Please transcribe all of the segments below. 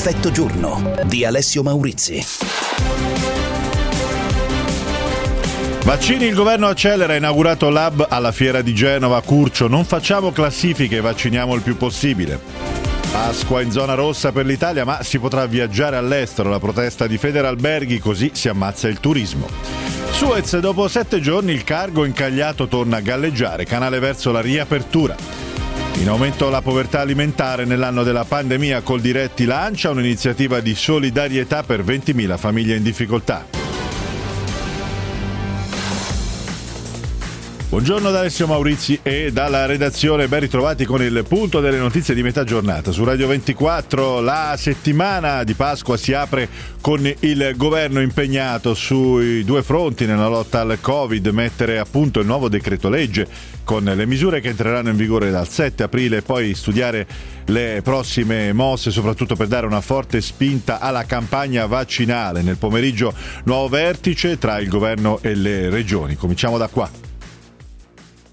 Effetto giorno di Alessio Maurizi. Vaccini, il governo accelera, ha inaugurato l'hub alla fiera di Genova, Curcio, non facciamo classifiche, vacciniamo il più possibile. Pasqua in zona rossa per l'Italia, ma si potrà viaggiare all'estero, la protesta di Federalberghi, così si ammazza il turismo. Suez, dopo sette giorni il cargo incagliato torna a galleggiare, canale verso la riapertura. In aumento la povertà alimentare nell'anno della pandemia col diretti lancia un'iniziativa di solidarietà per 20.000 famiglie in difficoltà. Buongiorno da Alessio Maurizi e dalla redazione, ben ritrovati con il punto delle notizie di metà giornata. Su Radio 24 la settimana di Pasqua si apre con il governo impegnato sui due fronti nella lotta al Covid, mettere a punto il nuovo decreto legge con le misure che entreranno in vigore dal 7 aprile e poi studiare le prossime mosse, soprattutto per dare una forte spinta alla campagna vaccinale. Nel pomeriggio nuovo vertice tra il governo e le regioni. Cominciamo da qua.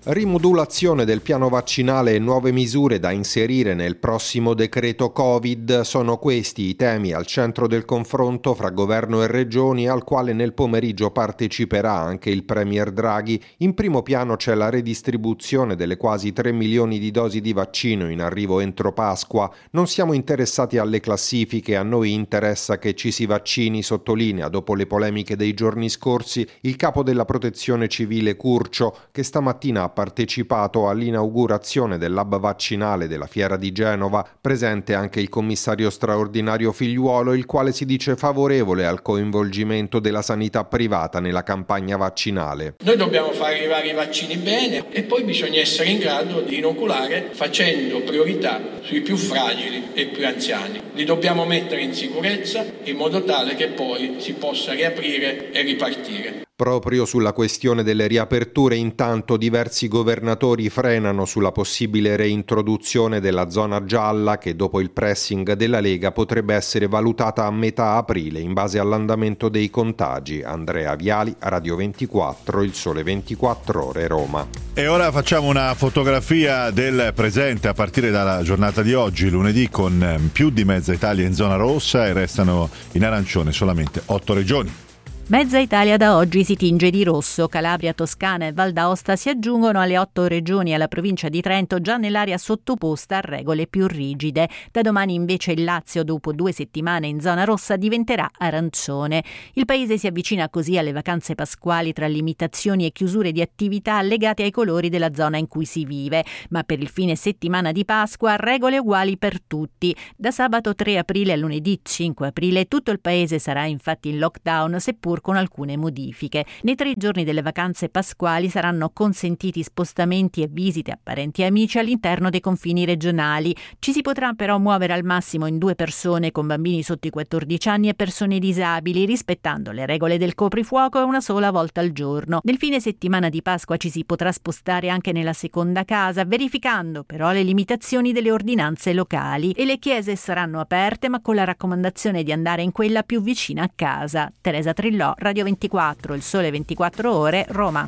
Rimodulazione del piano vaccinale e nuove misure da inserire nel prossimo decreto Covid sono questi i temi al centro del confronto fra governo e regioni al quale nel pomeriggio parteciperà anche il Premier Draghi. In primo piano c'è la redistribuzione delle quasi 3 milioni di dosi di vaccino in arrivo entro Pasqua. Non siamo interessati alle classifiche, a noi interessa che ci si vaccini, sottolinea dopo le polemiche dei giorni scorsi il capo della protezione civile Curcio che stamattina ha partecipato all'inaugurazione dell'hub vaccinale della Fiera di Genova, presente anche il commissario straordinario Figliuolo, il quale si dice favorevole al coinvolgimento della sanità privata nella campagna vaccinale. Noi dobbiamo far arrivare i vaccini bene e poi bisogna essere in grado di inoculare facendo priorità sui più fragili e più anziani. Li dobbiamo mettere in sicurezza in modo tale che poi si possa riaprire e ripartire. Proprio sulla questione delle riaperture, intanto diversi governatori frenano sulla possibile reintroduzione della zona gialla che dopo il pressing della Lega potrebbe essere valutata a metà aprile in base all'andamento dei contagi. Andrea Viali, Radio 24, Il Sole 24 Ore, Roma. E ora facciamo una fotografia del presente a partire dalla giornata di oggi, lunedì, con più di mezza Italia in zona rossa e restano in arancione solamente otto regioni. Mezza Italia da oggi si tinge di rosso. Calabria, Toscana e Val d'Aosta si aggiungono alle otto regioni e alla provincia di Trento già nell'area sottoposta a regole più rigide. Da domani invece il Lazio, dopo due settimane in zona rossa, diventerà arancione. Il paese si avvicina così alle vacanze pasquali tra limitazioni e chiusure di attività legate ai colori della zona in cui si vive. Ma per il fine settimana di Pasqua regole uguali per tutti. Da sabato 3 aprile a lunedì 5 aprile tutto il paese sarà infatti in lockdown, seppur pur con alcune modifiche. Nei tre giorni delle vacanze pasquali saranno consentiti spostamenti e visite a parenti e amici all'interno dei confini regionali. Ci si potrà però muovere al massimo in due persone con bambini sotto i 14 anni e persone disabili, rispettando le regole del coprifuoco una sola volta al giorno. Nel fine settimana di Pasqua ci si potrà spostare anche nella seconda casa, verificando però le limitazioni delle ordinanze locali e le chiese saranno aperte ma con la raccomandazione di andare in quella più vicina a casa. Teresa Trillò Nicolò, Radio 24, Il Sole 24 Ore, Roma.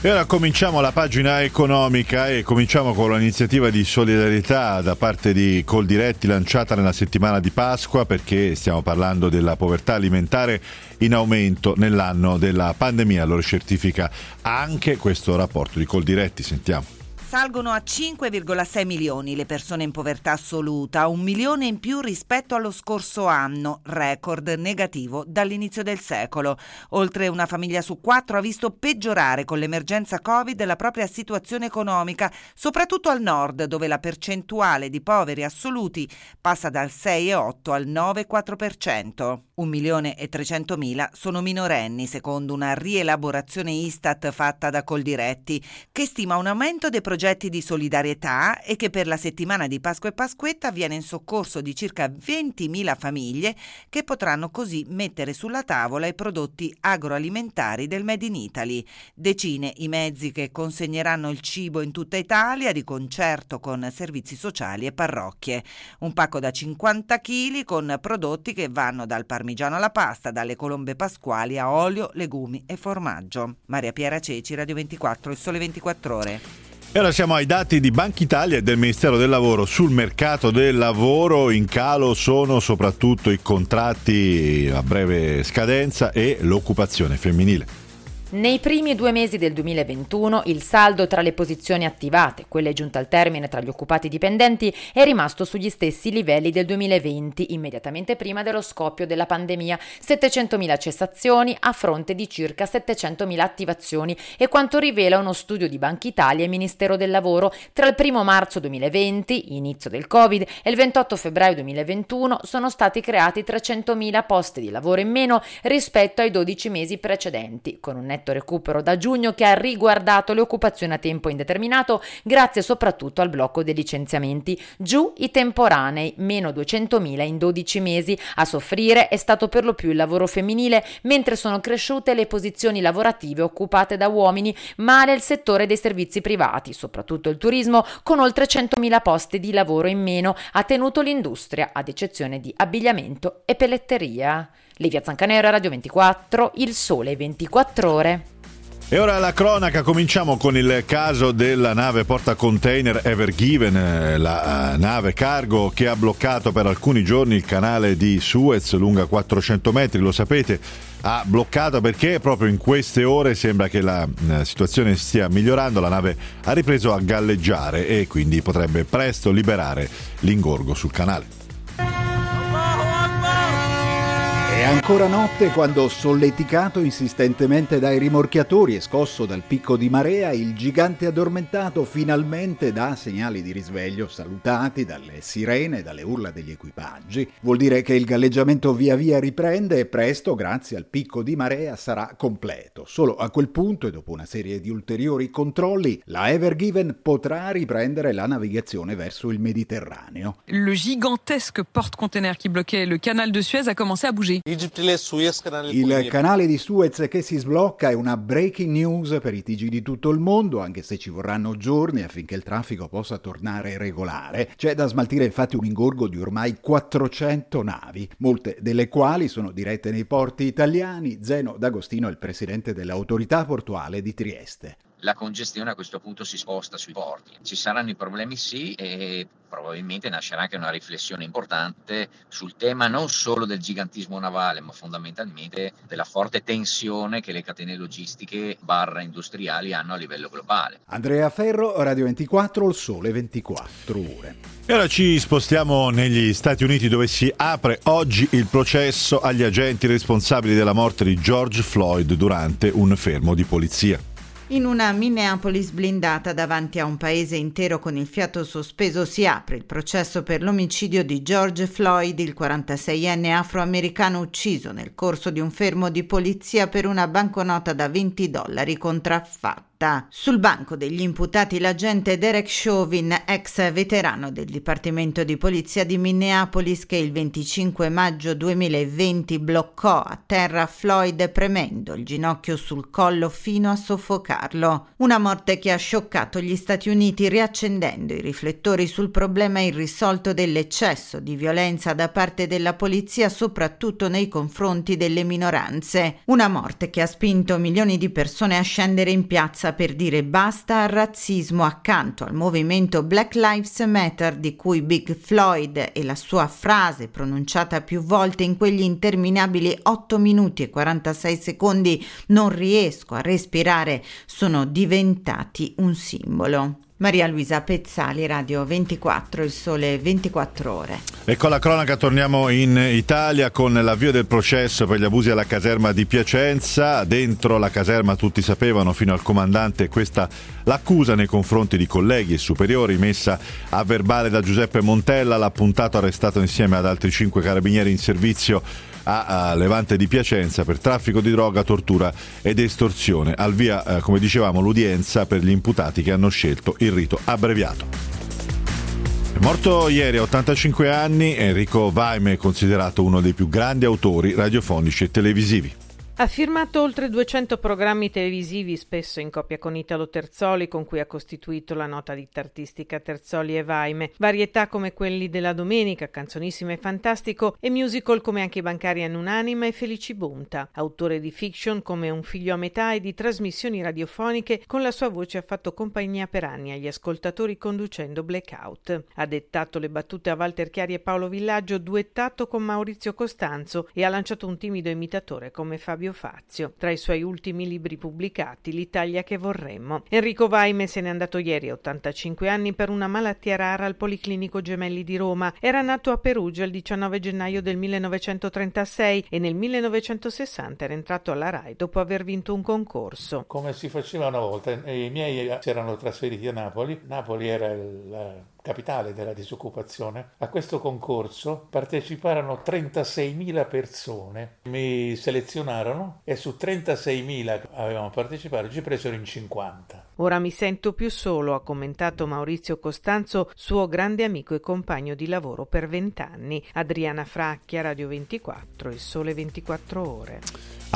E ora cominciamo la pagina economica e cominciamo con l'iniziativa di solidarietà da parte di Coldiretti lanciata nella settimana di Pasqua perché stiamo parlando della povertà alimentare in aumento nell'anno della pandemia, lo certifica anche questo rapporto di Coldiretti, sentiamo. Salgono a 5,6 milioni le persone in povertà assoluta, un milione in più rispetto allo scorso anno, record negativo dall'inizio del secolo. Oltre una famiglia su quattro ha visto peggiorare con l'emergenza Covid la propria situazione economica, soprattutto al nord, dove la percentuale di poveri assoluti passa dal 6,8 al 9,4%. Un milione e 300 mila sono minorenni, secondo una rielaborazione Istat fatta da Coldiretti, che stima un aumento dei progetti di solidarietà e che per la settimana di Pasqua e Pasquetta viene in soccorso di circa 20.000 famiglie che potranno così mettere sulla tavola i prodotti agroalimentari del Made in Italy. Decine i mezzi che consegneranno il cibo in tutta Italia di concerto con servizi sociali e parrocchie. Un pacco da 50 kg con prodotti che vanno dal parmigiano alla pasta, dalle colombe pasquali a olio, legumi e formaggio. Maria Piera Ceci, Radio 24, il sole 24 ore. Ora siamo ai dati di Banca Italia e del Ministero del Lavoro. Sul mercato del lavoro in calo sono soprattutto i contratti a breve scadenza e l'occupazione femminile. Nei primi due mesi del 2021 il saldo tra le posizioni attivate, quelle giunte al termine tra gli occupati dipendenti, è rimasto sugli stessi livelli del 2020, immediatamente prima dello scoppio della pandemia, 700.000 cessazioni a fronte di circa 700.000 attivazioni e quanto rivela uno studio di Banca Italia e Ministero del Lavoro. Tra il 1 marzo 2020, inizio del Covid, e il 28 febbraio 2021 sono stati creati 300.000 posti di lavoro in meno rispetto ai 12 mesi precedenti, con un netto recupero da giugno che ha riguardato le occupazioni a tempo indeterminato grazie soprattutto al blocco dei licenziamenti. Giù i temporanei, meno 200.000 in 12 mesi. A soffrire è stato per lo più il lavoro femminile, mentre sono cresciute le posizioni lavorative occupate da uomini, male il settore dei servizi privati, soprattutto il turismo, con oltre 100.000 posti di lavoro in meno, ha tenuto l'industria, ad eccezione di abbigliamento e pelletteria. Livia Zancanera, Radio 24, Il Sole 24 Ore. E ora la cronaca, cominciamo con il caso della nave portacontainer Ever Given, eh, la eh, nave cargo che ha bloccato per alcuni giorni il canale di Suez lunga 400 metri, lo sapete, ha bloccato perché proprio in queste ore sembra che la eh, situazione stia migliorando, la nave ha ripreso a galleggiare e quindi potrebbe presto liberare l'ingorgo sul canale. Ancora notte quando, solleticato insistentemente dai rimorchiatori e scosso dal picco di marea, il gigante addormentato finalmente dà segnali di risveglio salutati dalle sirene e dalle urla degli equipaggi. Vuol dire che il galleggiamento via via riprende e presto, grazie al picco di marea, sarà completo. Solo a quel punto e dopo una serie di ulteriori controlli, la Ever Given potrà riprendere la navigazione verso il Mediterraneo. Le gigantesque porte-container qui bloquait le canal de Suez a commencé à bouger. Il canale di Suez che si sblocca è una breaking news per i TG di tutto il mondo, anche se ci vorranno giorni affinché il traffico possa tornare regolare. C'è da smaltire infatti un ingorgo di ormai 400 navi, molte delle quali sono dirette nei porti italiani. Zeno D'Agostino è il presidente dell'autorità portuale di Trieste la congestione a questo punto si sposta sui porti. Ci saranno i problemi sì e probabilmente nascerà anche una riflessione importante sul tema non solo del gigantismo navale, ma fondamentalmente della forte tensione che le catene logistiche barra industriali hanno a livello globale. Andrea Ferro, Radio 24, il sole 24 ore. E ora ci spostiamo negli Stati Uniti dove si apre oggi il processo agli agenti responsabili della morte di George Floyd durante un fermo di polizia. In una Minneapolis blindata davanti a un paese intero con il fiato sospeso si apre il processo per l'omicidio di George Floyd, il 46enne afroamericano ucciso nel corso di un fermo di polizia per una banconota da 20 dollari contraffatta diretta. Sul banco degli imputati l'agente Derek Chauvin, ex veterano del Dipartimento di Polizia di Minneapolis, che il 25 maggio 2020 bloccò a terra Floyd premendo il ginocchio sul collo fino a soffocarlo. Una morte che ha scioccato gli Stati Uniti riaccendendo i riflettori sul problema irrisolto dell'eccesso di violenza da parte della polizia soprattutto nei confronti delle minoranze. Una morte che ha spinto milioni di persone a scendere in piazza piazza per dire basta al razzismo accanto al movimento Black Lives Matter di cui Big Floyd e la sua frase pronunciata più volte in quegli interminabili 8 minuti e 46 secondi non riesco a respirare sono diventati un simbolo. Maria Luisa Pezzali, Radio 24, il sole 24 ore. E con la cronaca torniamo in Italia con l'avvio del processo per gli abusi alla caserma di Piacenza. Dentro la caserma tutti sapevano fino al comandante questa l'accusa nei confronti di colleghi e superiori messa a verbale da Giuseppe Montella, l'appuntato arrestato insieme ad altri cinque carabinieri in servizio a, Levante di Piacenza per traffico di droga, tortura ed estorsione. Al via, eh, come dicevamo, l'udienza per gli imputati che hanno scelto il rito abbreviato. È morto ieri a 85 anni Enrico Vaime, considerato uno dei più grandi autori radiofonici e televisivi. Ha firmato oltre 200 programmi televisivi, spesso in coppia con Italo Terzoli, con cui ha costituito la nota ditta artistica Terzoli e Vaime. Varietà come quelli della Domenica, Canzonissima e Fantastico, e musical come anche i Bancari Annunanima e Felici Bunta. Autore di fiction come Un figlio a metà e di trasmissioni radiofoniche, con la sua voce ha fatto compagnia per anni agli ascoltatori conducendo Blackout. Ha dettato le battute a Walter Chiari e Paolo Villaggio, duettato con Maurizio Costanzo e ha lanciato un timido imitatore come Fabio Fazio. Tra i suoi ultimi libri pubblicati, L'Italia che vorremmo. Enrico Vaime se n'è andato ieri a 85 anni per una malattia rara al Policlinico Gemelli di Roma. Era nato a Perugia il 19 gennaio del 1936 e nel 1960 era entrato alla RAI dopo aver vinto un concorso. Come si faceva una volta, i miei si erano trasferiti a Napoli. Napoli era il capitale della disoccupazione, a questo concorso parteciparono 36.000 persone. Mi selezionarono e su 36.000 che avevano partecipato ci presero in 50. Ora mi sento più solo, ha commentato Maurizio Costanzo, suo grande amico e compagno di lavoro per vent'anni. Adriana Fracchia, Radio 24, il sole 24 ore.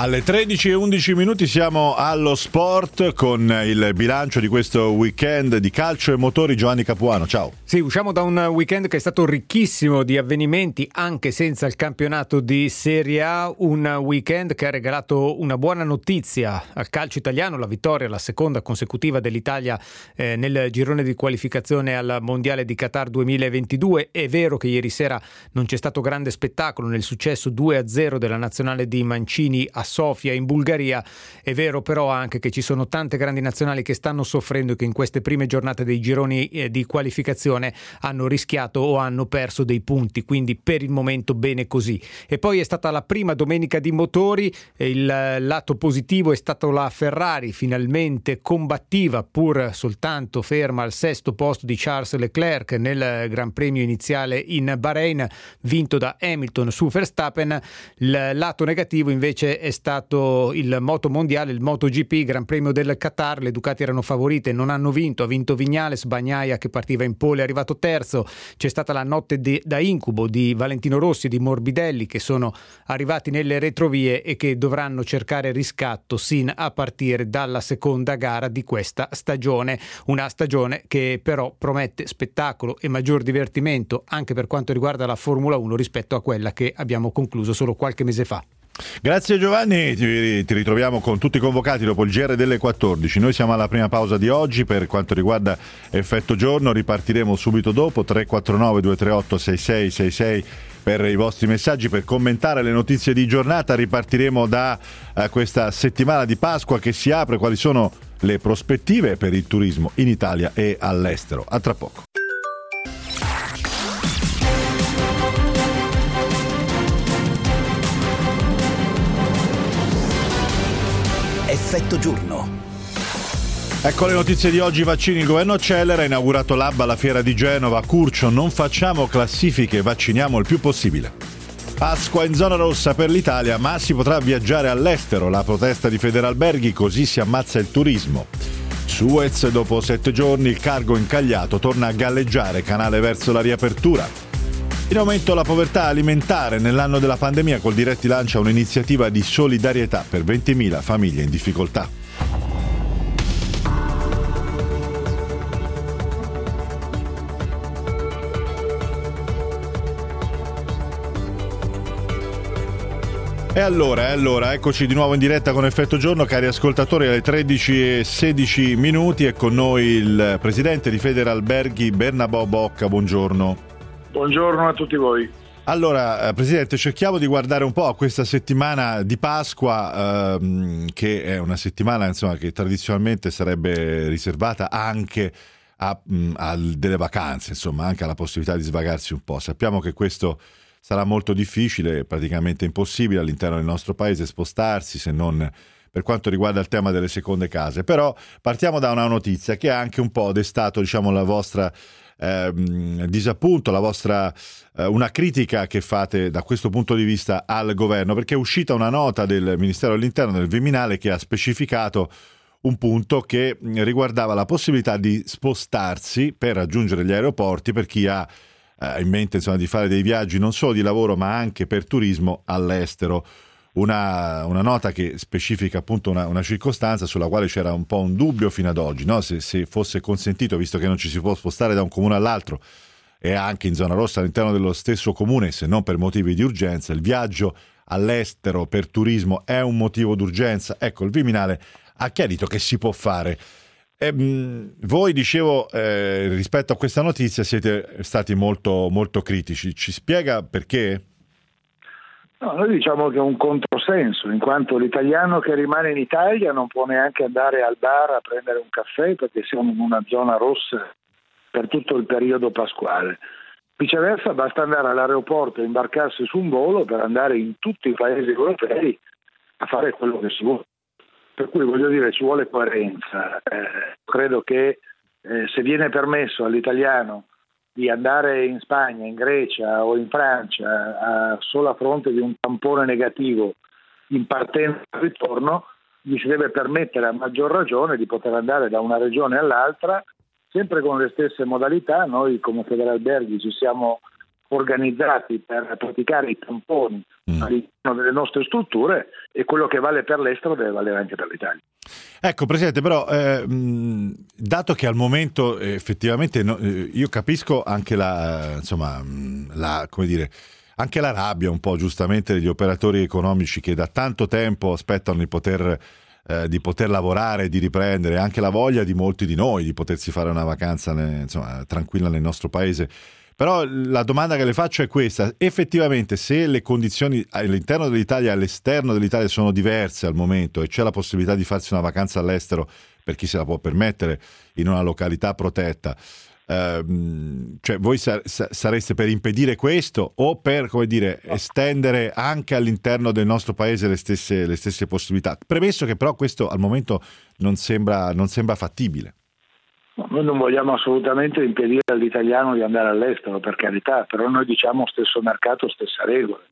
Alle 13 e 11 minuti siamo allo sport con il bilancio di questo weekend di calcio e motori Giovanni Capuano. Ciao. Sì, usciamo da un weekend che è stato ricchissimo di avvenimenti anche senza il campionato di Serie A, un weekend che ha regalato una buona notizia al calcio italiano, la vittoria, la seconda consecutiva dell'Italia eh, nel girone di qualificazione al Mondiale di Qatar 2022. È vero che ieri sera non c'è stato grande spettacolo nel successo 2-0 della nazionale di Mancini a Sofia in Bulgaria. È vero però anche che ci sono tante grandi nazionali che stanno soffrendo e che in queste prime giornate dei gironi eh, di qualificazione hanno rischiato o hanno perso dei punti, quindi per il momento bene così. E poi è stata la prima domenica di motori, il lato positivo è stato la Ferrari finalmente combattiva pur soltanto ferma al sesto posto di Charles Leclerc nel Gran Premio iniziale in Bahrain vinto da Hamilton su Verstappen. Il lato negativo invece è stato il moto mondiale, il MotoGP, Gran Premio del Qatar, le Ducati erano favorite, non hanno vinto, ha vinto Vignales, Bagnaia che partiva in pole è arrivato terzo, c'è stata la notte de, da incubo di Valentino Rossi e di Morbidelli che sono arrivati nelle retrovie e che dovranno cercare riscatto sin a partire dalla seconda gara di questa stagione, una stagione che però promette spettacolo e maggior divertimento anche per quanto riguarda la Formula 1 rispetto a quella che abbiamo concluso solo qualche mese fa. Grazie Giovanni, ti, ritroviamo con tutti convocati dopo il GR delle 14. Noi siamo alla prima pausa di oggi per quanto riguarda effetto giorno, ripartiremo subito dopo 349 238 6666 per i vostri messaggi, per commentare le notizie di giornata. Ripartiremo da uh, questa settimana di Pasqua che si apre, quali sono le prospettive per il turismo in Italia e all'estero. A tra poco. Effetto giorno. Ecco le notizie di oggi, vaccini, il governo accelera, ha inaugurato l'ABBA alla fiera di Genova, Curcio, non facciamo classifiche, vacciniamo il più possibile. Pasqua in zona rossa per l'Italia, ma si potrà viaggiare all'estero, la protesta di Federalberghi, così si ammazza il turismo. Suez, dopo sette giorni, il cargo incagliato torna a galleggiare, canale verso la riapertura. In aumento la povertà alimentare nell'anno della pandemia col Diretti lancia un'iniziativa di solidarietà per 20.000 famiglie in difficoltà. E allora, e allora, eccoci di nuovo in diretta con Effetto Giorno, cari ascoltatori, alle 13.16 minuti e con noi il presidente di Federalberghi Bernabò Bocca, buongiorno. Buongiorno a tutti voi. Allora, eh, Presidente, cerchiamo di guardare un po' a questa settimana di Pasqua, ehm, che è una settimana insomma, che tradizionalmente sarebbe riservata anche a, mh, a, delle vacanze, insomma, anche alla possibilità di svagarsi un po'. Sappiamo che questo sarà molto difficile, praticamente impossibile all'interno del nostro paese spostarsi se non per quanto riguarda il tema delle seconde case. Però partiamo da una notizia che ha anche un po' destato diciamo, la vostra ehm, disappunto, la vostra, eh, una critica che fate da questo punto di vista al governo, perché è uscita una nota del Ministero dell'Interno del Viminale che ha specificato un punto che riguardava la possibilità di spostarsi per raggiungere gli aeroporti per chi ha eh, in mente insomma, di fare dei viaggi non solo di lavoro ma anche per turismo all'estero. Una, una nota che specifica appunto una, una, circostanza sulla quale c'era un po' un dubbio fino ad oggi, no? se, se fosse consentito, visto che non ci si può spostare da un comune all'altro e anche in zona rossa all'interno dello stesso comune, se non per motivi di urgenza, il viaggio all'estero per turismo è un motivo d'urgenza. Ecco, il Viminale ha chiarito che si può fare. E, mh, voi, dicevo, eh, rispetto a questa notizia siete stati molto, molto critici. Ci spiega perché? No, noi diciamo che è un controsenso, in quanto l'italiano che rimane in Italia non può neanche andare al bar a prendere un caffè perché siamo in una zona rossa per tutto il periodo pasquale. Viceversa basta andare all'aeroporto e imbarcarsi su un volo per andare in tutti i paesi europei a fare quello che si vuole. Per cui voglio dire ci vuole coerenza. Eh, credo che eh, se viene permesso all'italiano di andare in Spagna, in Grecia o in Francia a, solo a fronte di un tampone negativo in partenza e ritorno, gli si deve permettere a maggior ragione di poter andare da una regione all'altra sempre con le stesse modalità. Noi come Federalberghi ci siamo organizzati per praticare i tamponi mm. All'interno delle nostre strutture e quello che vale per l'estero deve valere anche per l'Italia. Ecco Presidente, però eh, dato che al momento effettivamente no, eh, io capisco anche la, insomma, la, come dire, anche la rabbia un po' giustamente degli operatori economici che da tanto tempo aspettano di poter, eh, di poter lavorare, di riprendere, anche la voglia di molti di noi di potersi fare una vacanza insomma, tranquilla nel nostro paese. Però la domanda che le faccio è questa, effettivamente se le condizioni all'interno dell'Italia e all'esterno dell'Italia sono diverse al momento e c'è la possibilità di farsi una vacanza all'estero per chi se la può permettere in una località protetta, ehm, cioè voi sar- sareste per impedire questo o per come dire, estendere anche all'interno del nostro paese le stesse, le stesse possibilità? Premesso che però questo al momento non sembra, non sembra fattibile. Noi non vogliamo assolutamente impedire all'italiano di andare all'estero, per carità, però noi diciamo stesso mercato, stessa regola.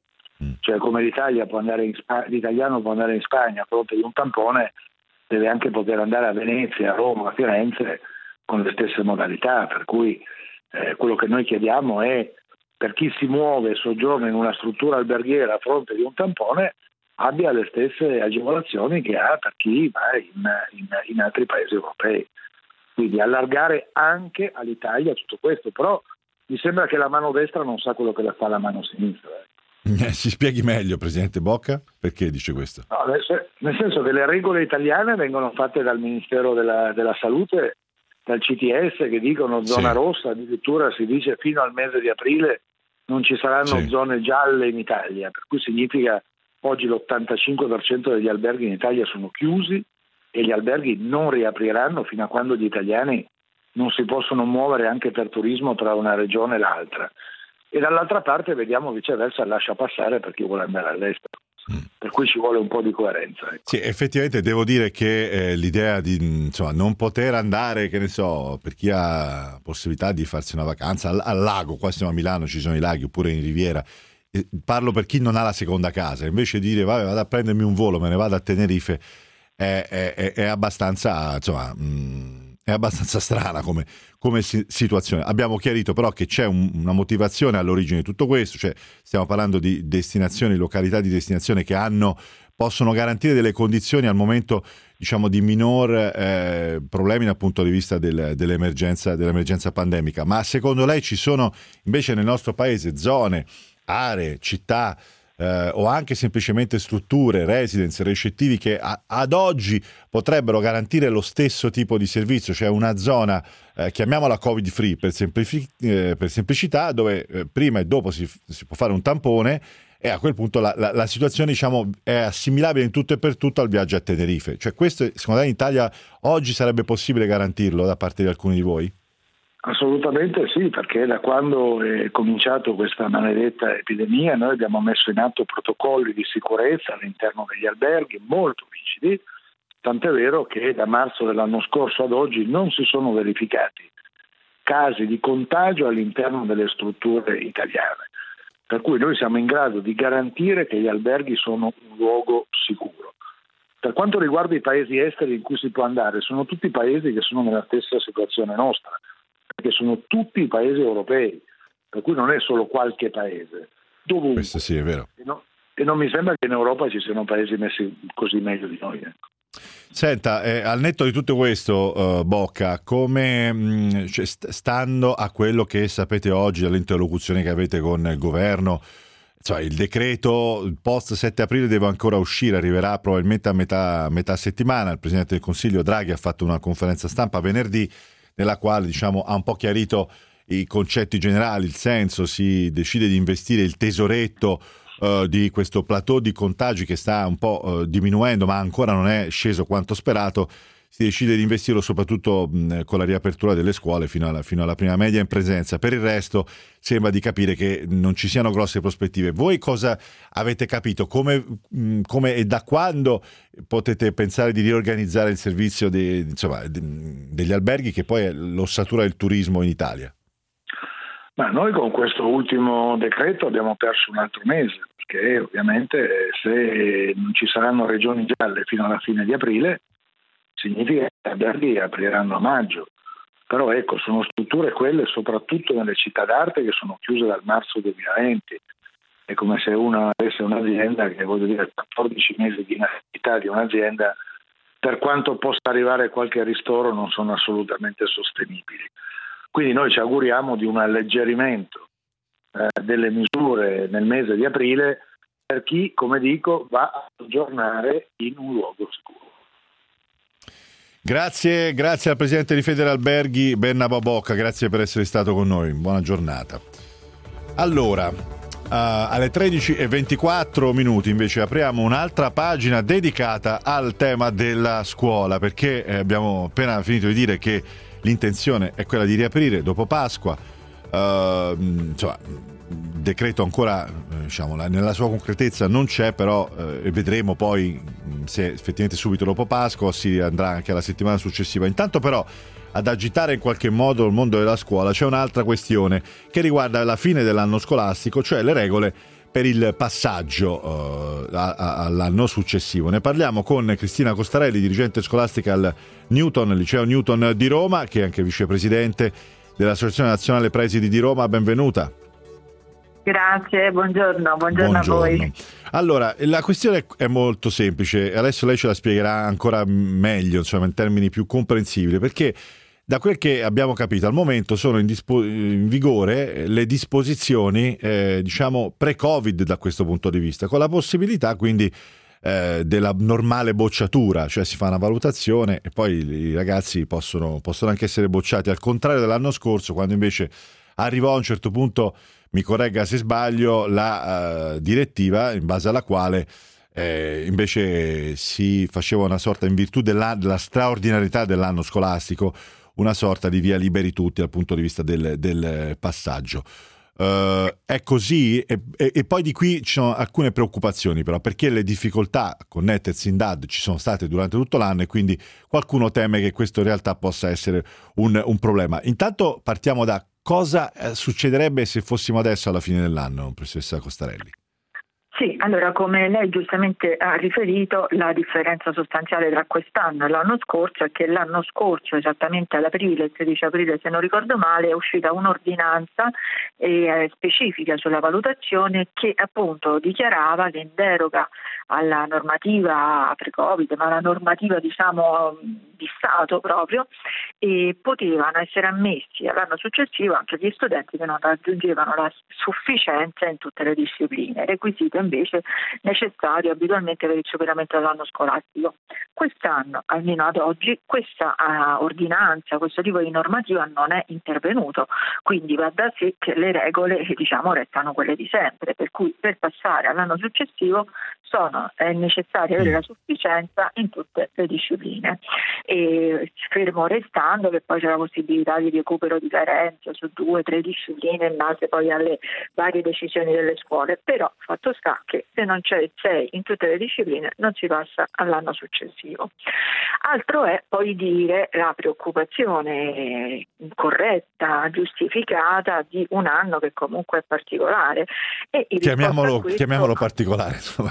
Mm. Cioè come l'Italia può andare in Sp- l'italiano può andare in Spagna a fronte di un tampone, deve anche poter andare a Venezia, a Roma, a Firenze con le stesse modalità, per cui eh, quello che noi chiediamo è per chi si muove e soggiorna in una struttura alberghiera a fronte di un tampone abbia le stesse agevolazioni che ha per chi va in, in, in altri paesi europei quindi allargare anche all'Italia tutto questo, però mi sembra che la mano destra non sa quello che la fa la mano sinistra. Eh, si spieghi meglio, Presidente Bocca, perché dice questo? No, nel senso che le regole italiane vengono fatte dal Ministero della, della Salute, dal CTS, che dicono zona sì. rossa, addirittura si dice fino al mese di aprile non ci saranno sì. zone gialle in Italia, per cui significa oggi l'85% degli alberghi in Italia sono chiusi, e gli alberghi non riapriranno fino a quando gli italiani non si possono muovere anche per turismo tra una regione e l'altra. E dall'altra parte vediamo viceversa lascia passare per chi vuole andare all'estero. Mm. Per cui ci vuole un po' di coerenza. Ecco. Sì, effettivamente devo dire che eh, l'idea di insomma, non poter andare, che ne so, per chi ha possibilità di farsi una vacanza al, al lago, qua siamo a Milano, ci sono i laghi, oppure in Riviera, eh, parlo per chi non ha la seconda casa, invece di dire vabbè vado a prendermi un volo, me ne vado a Tenerife, è, è, è abbastanza, insomma, mm, è abbastanza strana come, come, situazione. Abbiamo chiarito però che c'è un, una motivazione all'origine di tutto questo, cioè stiamo parlando di destinazioni, località di destinazione che hanno, possono garantire delle condizioni al momento diciamo di minor eh, problemi dal punto di vista del, dell'emergenza, dell'emergenza pandemica. Ma secondo lei ci sono invece nel nostro paese zone, aree, città, eh, o anche semplicemente strutture, residence, recettivi che a, ad oggi potrebbero garantire lo stesso tipo di servizio, cioè una zona, eh, chiamiamola covid free per, semplici, eh, per semplicità, dove eh, prima e dopo si, si, può fare un tampone e a quel punto la, la, la, situazione diciamo, è assimilabile in tutto e per tutto al viaggio a Tenerife. Cioè questo secondo lei in Italia oggi sarebbe possibile garantirlo da parte di alcuni di voi? Assolutamente sì, perché da quando è cominciata questa maledetta epidemia noi abbiamo messo in atto protocolli di sicurezza all'interno degli alberghi molto rigidi, tant'è vero che da marzo dell'anno scorso ad oggi non si sono verificati casi di contagio all'interno delle strutture italiane. Per cui noi siamo in grado di garantire che gli alberghi sono un luogo sicuro. Per quanto riguarda i paesi esteri in cui si può andare, sono tutti paesi che sono nella stessa situazione nostra perché sono tutti i paesi europei, per cui non è solo qualche paese. Dovunque. Questo sì, è vero. E, no, e non mi sembra che in Europa ci siano paesi messi così meglio di noi. Ecco. Senta, eh, al netto di tutto questo, uh, Bocca, come mh, mm, cioè, stando a quello che sapete oggi dall'interlocuzione che avete con il governo, cioè, il decreto post 7 aprile deve ancora uscire, arriverà probabilmente a metà, metà, settimana. Il Presidente del Consiglio Draghi ha fatto una conferenza stampa venerdì nella quale diciamo, ha un po' chiarito i concetti generali, il senso, si decide di investire il tesoretto uh, di questo plateau di contagi che sta un po' uh, diminuendo ma ancora non è sceso quanto sperato si decide di investirlo soprattutto mh, con la riapertura delle scuole fino alla, fino alla, prima media in presenza. Per il resto sembra di capire che non ci siano grosse prospettive. Voi cosa avete capito? Come, mh, come e da quando potete pensare di riorganizzare il servizio di, insomma, di, degli alberghi che poi è l'ossatura del turismo in Italia? Ma noi con questo ultimo decreto abbiamo perso un altro mese, perché ovviamente se non ci saranno regioni gialle fino alla fine di aprile, significa che gli alberghi apriranno a maggio. Però ecco, sono strutture quelle soprattutto nelle città d'arte che sono chiuse dal marzo 2020. È come se una avesse un'azienda che, voglio dire, 14 mesi di inattività di un'azienda, per quanto possa arrivare qualche ristoro, non sono assolutamente sostenibili. Quindi noi ci auguriamo di un alleggerimento eh, delle misure nel mese di aprile per chi, come dico, va a soggiornare in un luogo sicuro. Grazie, grazie al Presidente di Federalberghi Bernabo Bocca, grazie per essere stato con noi, buona giornata. Allora, uh, alle 13.24 minuti invece apriamo un'altra pagina dedicata al tema della scuola, perché eh, abbiamo appena finito di dire che l'intenzione è quella di riaprire dopo Pasqua. Uh, insomma, decreto ancora eh, diciamo, nella sua concretezza non c'è, però eh, vedremo poi se effettivamente subito dopo Pasqua si andrà anche alla settimana successiva. Intanto però ad agitare in qualche modo il mondo della scuola c'è un'altra questione che riguarda la fine dell'anno scolastico, cioè le regole per il passaggio uh, a, a, all'anno successivo. Ne parliamo con Cristina Costarelli, dirigente scolastica al Newton, Liceo Newton di Roma, che è anche vicepresidente dell'Associazione Nazionale Presidi di Roma. Benvenuta. Grazie, buongiorno, buongiorno, buongiorno, a voi. Allora, la questione è molto semplice, adesso lei ce la spiegherà ancora meglio, insomma, in termini più comprensibili, perché da quel che abbiamo capito al momento sono in, dispo- in vigore le disposizioni, eh, diciamo, pre-Covid da questo punto di vista, con la possibilità quindi eh, della normale bocciatura, cioè si fa una valutazione e poi i ragazzi possono, possono anche essere bocciati, al contrario dell'anno scorso, quando invece arrivò a un certo punto mi corregga se sbaglio, la uh, direttiva in base alla quale eh, invece si faceva una sorta, in virtù della, della, straordinarietà dell'anno scolastico, una sorta di via liberi tutti dal punto di vista del, del passaggio. Uh, è così e, e, e, poi di qui ci sono alcune preoccupazioni però perché le difficoltà a connettersi in DAD ci sono state durante tutto l'anno e quindi qualcuno teme che questo in realtà possa essere un, un problema. Intanto partiamo da cosa eh, succederebbe se fossimo adesso alla fine dell'anno, professoressa Costarelli? Sì, allora come lei giustamente ha riferito, la differenza sostanziale tra quest'anno e l'anno scorso è che l'anno scorso, esattamente ad aprile, il 13 aprile se non ricordo male, è uscita un'ordinanza eh, specifica sulla valutazione che appunto dichiarava che in deroga alla normativa pre-Covid, ma alla normativa diciamo di Stato proprio, e potevano essere ammessi all'anno successivo anche gli studenti che non raggiungevano la sufficienza in tutte le discipline, requisito invece necessario abitualmente per il superamento dell'anno scolastico. Quest'anno, almeno ad oggi, questa uh, ordinanza, questo tipo di normativa non è intervenuto, quindi va da sé che le regole diciamo, restano quelle di sempre, per cui per passare all'anno successivo sono, è necessario avere la sufficienza in tutte le discipline. E fermo restando che poi c'è la possibilità di recupero di carenze su due o tre discipline in base poi alle varie decisioni delle scuole, però fatto sta che se non c'è il 6 in tutte le discipline non si passa all'anno successivo. Altro è poi dire la preoccupazione corretta, giustificata di un anno che comunque è particolare. Chiamiamolo, questo... chiamiamolo particolare, insomma,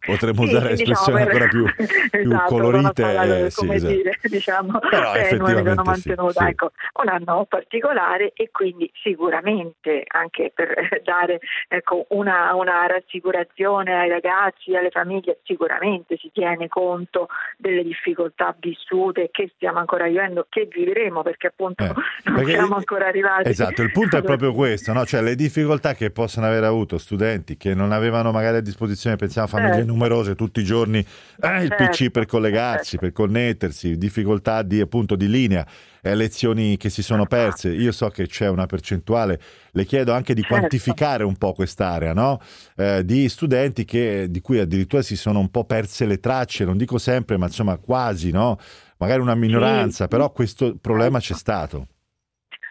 potremmo sì, usare diciamo, espressioni per... ancora più, più esatto, colorite. Eh, sì, esatto. dire, diciamo, Però, vengono mantenuta. Sì, ecco, un anno particolare e quindi sicuramente anche per dare ecco, una, una rassicurazione ai ragazzi, alle famiglie, sicuramente si tiene conto delle difficoltà vissute che stiamo ancora vivendo, che vivremo perché appunto eh, non perché, siamo ancora arrivati. Esatto, il punto è proprio questo, no? cioè le difficoltà che possono aver avuto studenti che non avevano magari a disposizione, pensiamo a famiglie certo. numerose tutti i giorni, eh, il certo. PC per collegarsi, certo. per connettersi, difficoltà di, appunto di linea eh, lezioni che si sono perse. Io so che c'è una percentuale, le chiedo anche di certo. quantificare un po' quest'area, no? eh, di studenti che, di cui addirittura si sono un po' perse le tracce, non dico sempre, ma insomma quasi, no? magari una minoranza, sì. però questo problema c'è stato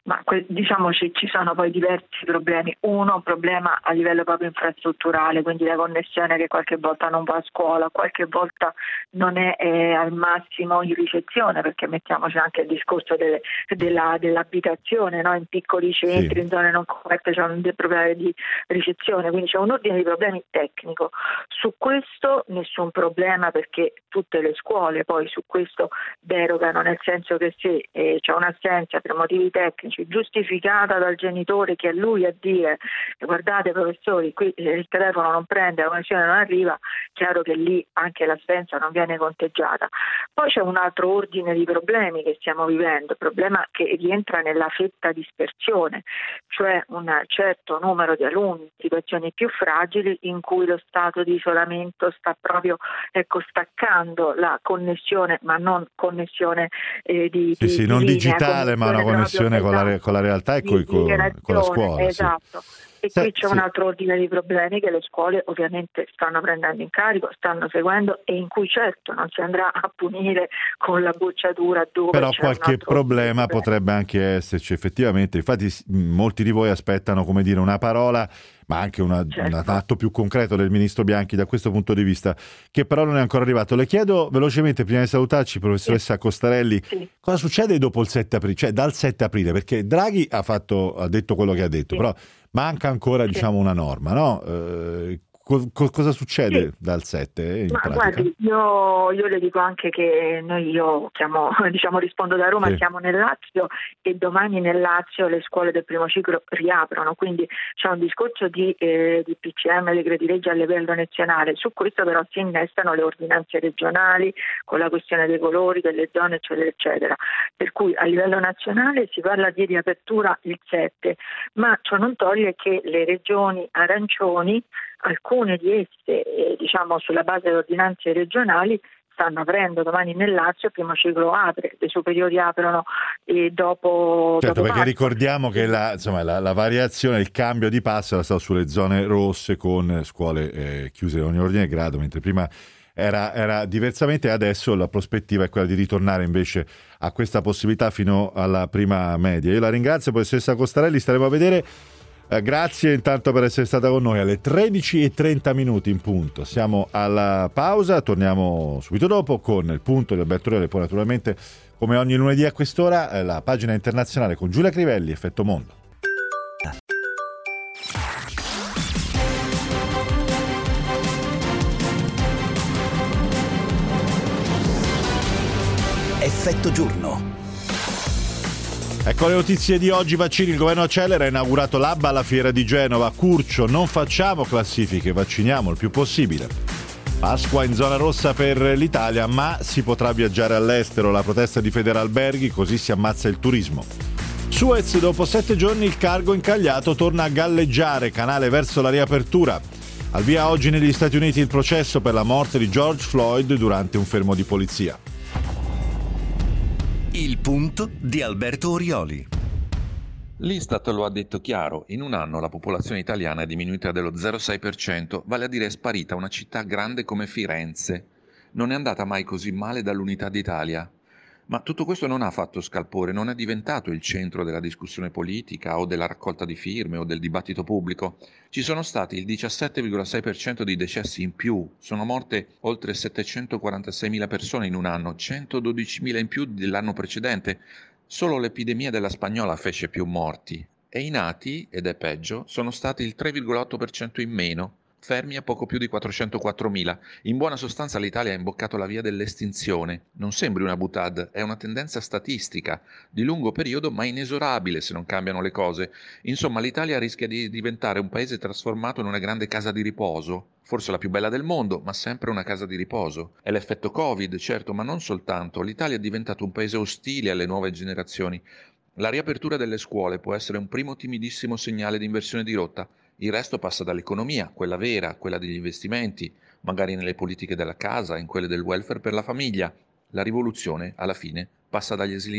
ma diciamoci ci sono poi diversi problemi. Uno, un problema a livello proprio infrastrutturale, quindi la connessione che qualche volta non va a scuola, qualche volta non è eh, al massimo in ricezione, perché mettiamoci anche il discorso delle, della, dell'abitazione, no? in piccoli centri, sì. in zone non coperte c'è un problema di ricezione, quindi c'è un ordine di problemi tecnico. Su questo nessun problema perché tutte le scuole poi su questo derogano, nel senso che se eh, c'è un'assenza per motivi tecnici, medici giustificata dal genitore che è lui a dire guardate professori qui il telefono non prende, la connessione non arriva, chiaro che lì anche l'assenza non viene conteggiata. Poi c'è un altro ordine di problemi che stiamo vivendo, problema che rientra nella fetta dispersione, cioè un certo numero di alunni in situazioni più fragili in cui lo stato di isolamento sta proprio ecco, staccando la connessione, ma non connessione eh, di, sì, di, sì, di non linea, digitale, ma una connessione con la la, con la realtà e con, con, con la scuola. Esatto. Sì. E sì, qui c'è sì. un altro ordine di problemi che le scuole ovviamente stanno prendendo in carico, stanno seguendo e in cui certo non si andrà a punire con la bocciatura dove Però qualche problema potrebbe anche esserci effettivamente. Infatti molti di voi aspettano come dire una parola ma anche una, certo. un atto più concreto del ministro Bianchi da questo punto di vista, che però non è ancora arrivato. Le chiedo velocemente, prima di salutarci, professoressa sì. Costarelli, sì. cosa succede dopo il 7 aprile, cioè dal 7 aprile? Perché Draghi ha, fatto, ha detto quello che ha detto, sì. però manca ancora diciamo, una norma, no? Eh, Co- cosa succede sì. dal 7 in Ma? Guardi, io, io, le dico anche che noi, io chiamo, diciamo, rispondo da Roma, sì. siamo nel Lazio e domani nel Lazio le scuole del primo ciclo riaprono, quindi c'è un discorso di, eh, di PCM, decreti legge a livello nazionale, su questo però si innestano le ordinanze regionali con la questione dei colori, delle zone eccetera eccetera, per cui a livello nazionale si parla di riapertura il 7, ma ciò non toglie che le regioni arancioni alcune di esse, eh, diciamo sulla base delle ordinanze regionali, stanno aprendo domani nel Lazio, il primo ciclo apre, le superiori aprono e dopo... Certo, dopo perché marzo. ricordiamo che la, insomma, la, la, variazione, il cambio di passo era stato sulle zone rosse con scuole eh, chiuse in ogni ordine e grado, mentre prima era, era diversamente adesso la prospettiva è quella di ritornare invece a questa possibilità fino alla prima media. Io la ringrazio, professoressa Costarelli, staremo a vedere grazie intanto per essere stata con noi alle 13.30 minuti in punto. Siamo alla pausa, torniamo subito dopo con il punto di Alberto Reale, poi naturalmente come ogni lunedì a quest'ora eh, la pagina internazionale con Giulia Crivelli, Effetto Mondo. Effetto giorno. Ecco le notizie di oggi, vaccini, il governo accelera, ha inaugurato l'ABBA alla fiera di Genova, Curcio, non facciamo classifiche, vacciniamo il più possibile. Pasqua in zona rossa per l'Italia, ma si potrà viaggiare all'estero, la protesta di Federalberghi, così si ammazza il turismo. Suez, dopo sette giorni il cargo incagliato torna a galleggiare, canale verso la riapertura. Al via oggi negli Stati Uniti il processo per la morte di George Floyd durante un fermo di polizia. Il punto di Alberto Orioli. L'Istat lo ha detto chiaro, in un anno la popolazione italiana è diminuita dello 0,6%, vale a dire è sparita una città grande come Firenze. Non è andata mai così male dall'unità d'Italia. Ma tutto questo non ha fatto scalpore, non è diventato il centro della discussione politica o della raccolta di firme o del dibattito pubblico. Ci sono stati il 17,6% di decessi in più, sono morte oltre 746.000 persone in un anno, 112.000 in più dell'anno precedente. Solo l'epidemia della spagnola fece più morti. E i nati, ed è peggio, sono stati il 3,8% in meno fermi a poco più di 404.000. In buona sostanza l'Italia ha imboccato la via dell'estinzione. Non sembri una butad, è una tendenza statistica, di lungo periodo ma inesorabile se non cambiano le cose. Insomma, l'Italia rischia di diventare un paese trasformato in una grande casa di riposo, forse la più bella del mondo, ma sempre una casa di riposo. È l'effetto Covid, certo, ma non soltanto. L'Italia è diventato un paese ostile alle nuove generazioni. La riapertura delle scuole può essere un primo timidissimo segnale di inversione di rotta. Il resto passa dall'economia, quella vera, quella degli investimenti, magari nelle politiche della casa, in quelle del welfare per la famiglia. La rivoluzione, alla fine, passa dagli esili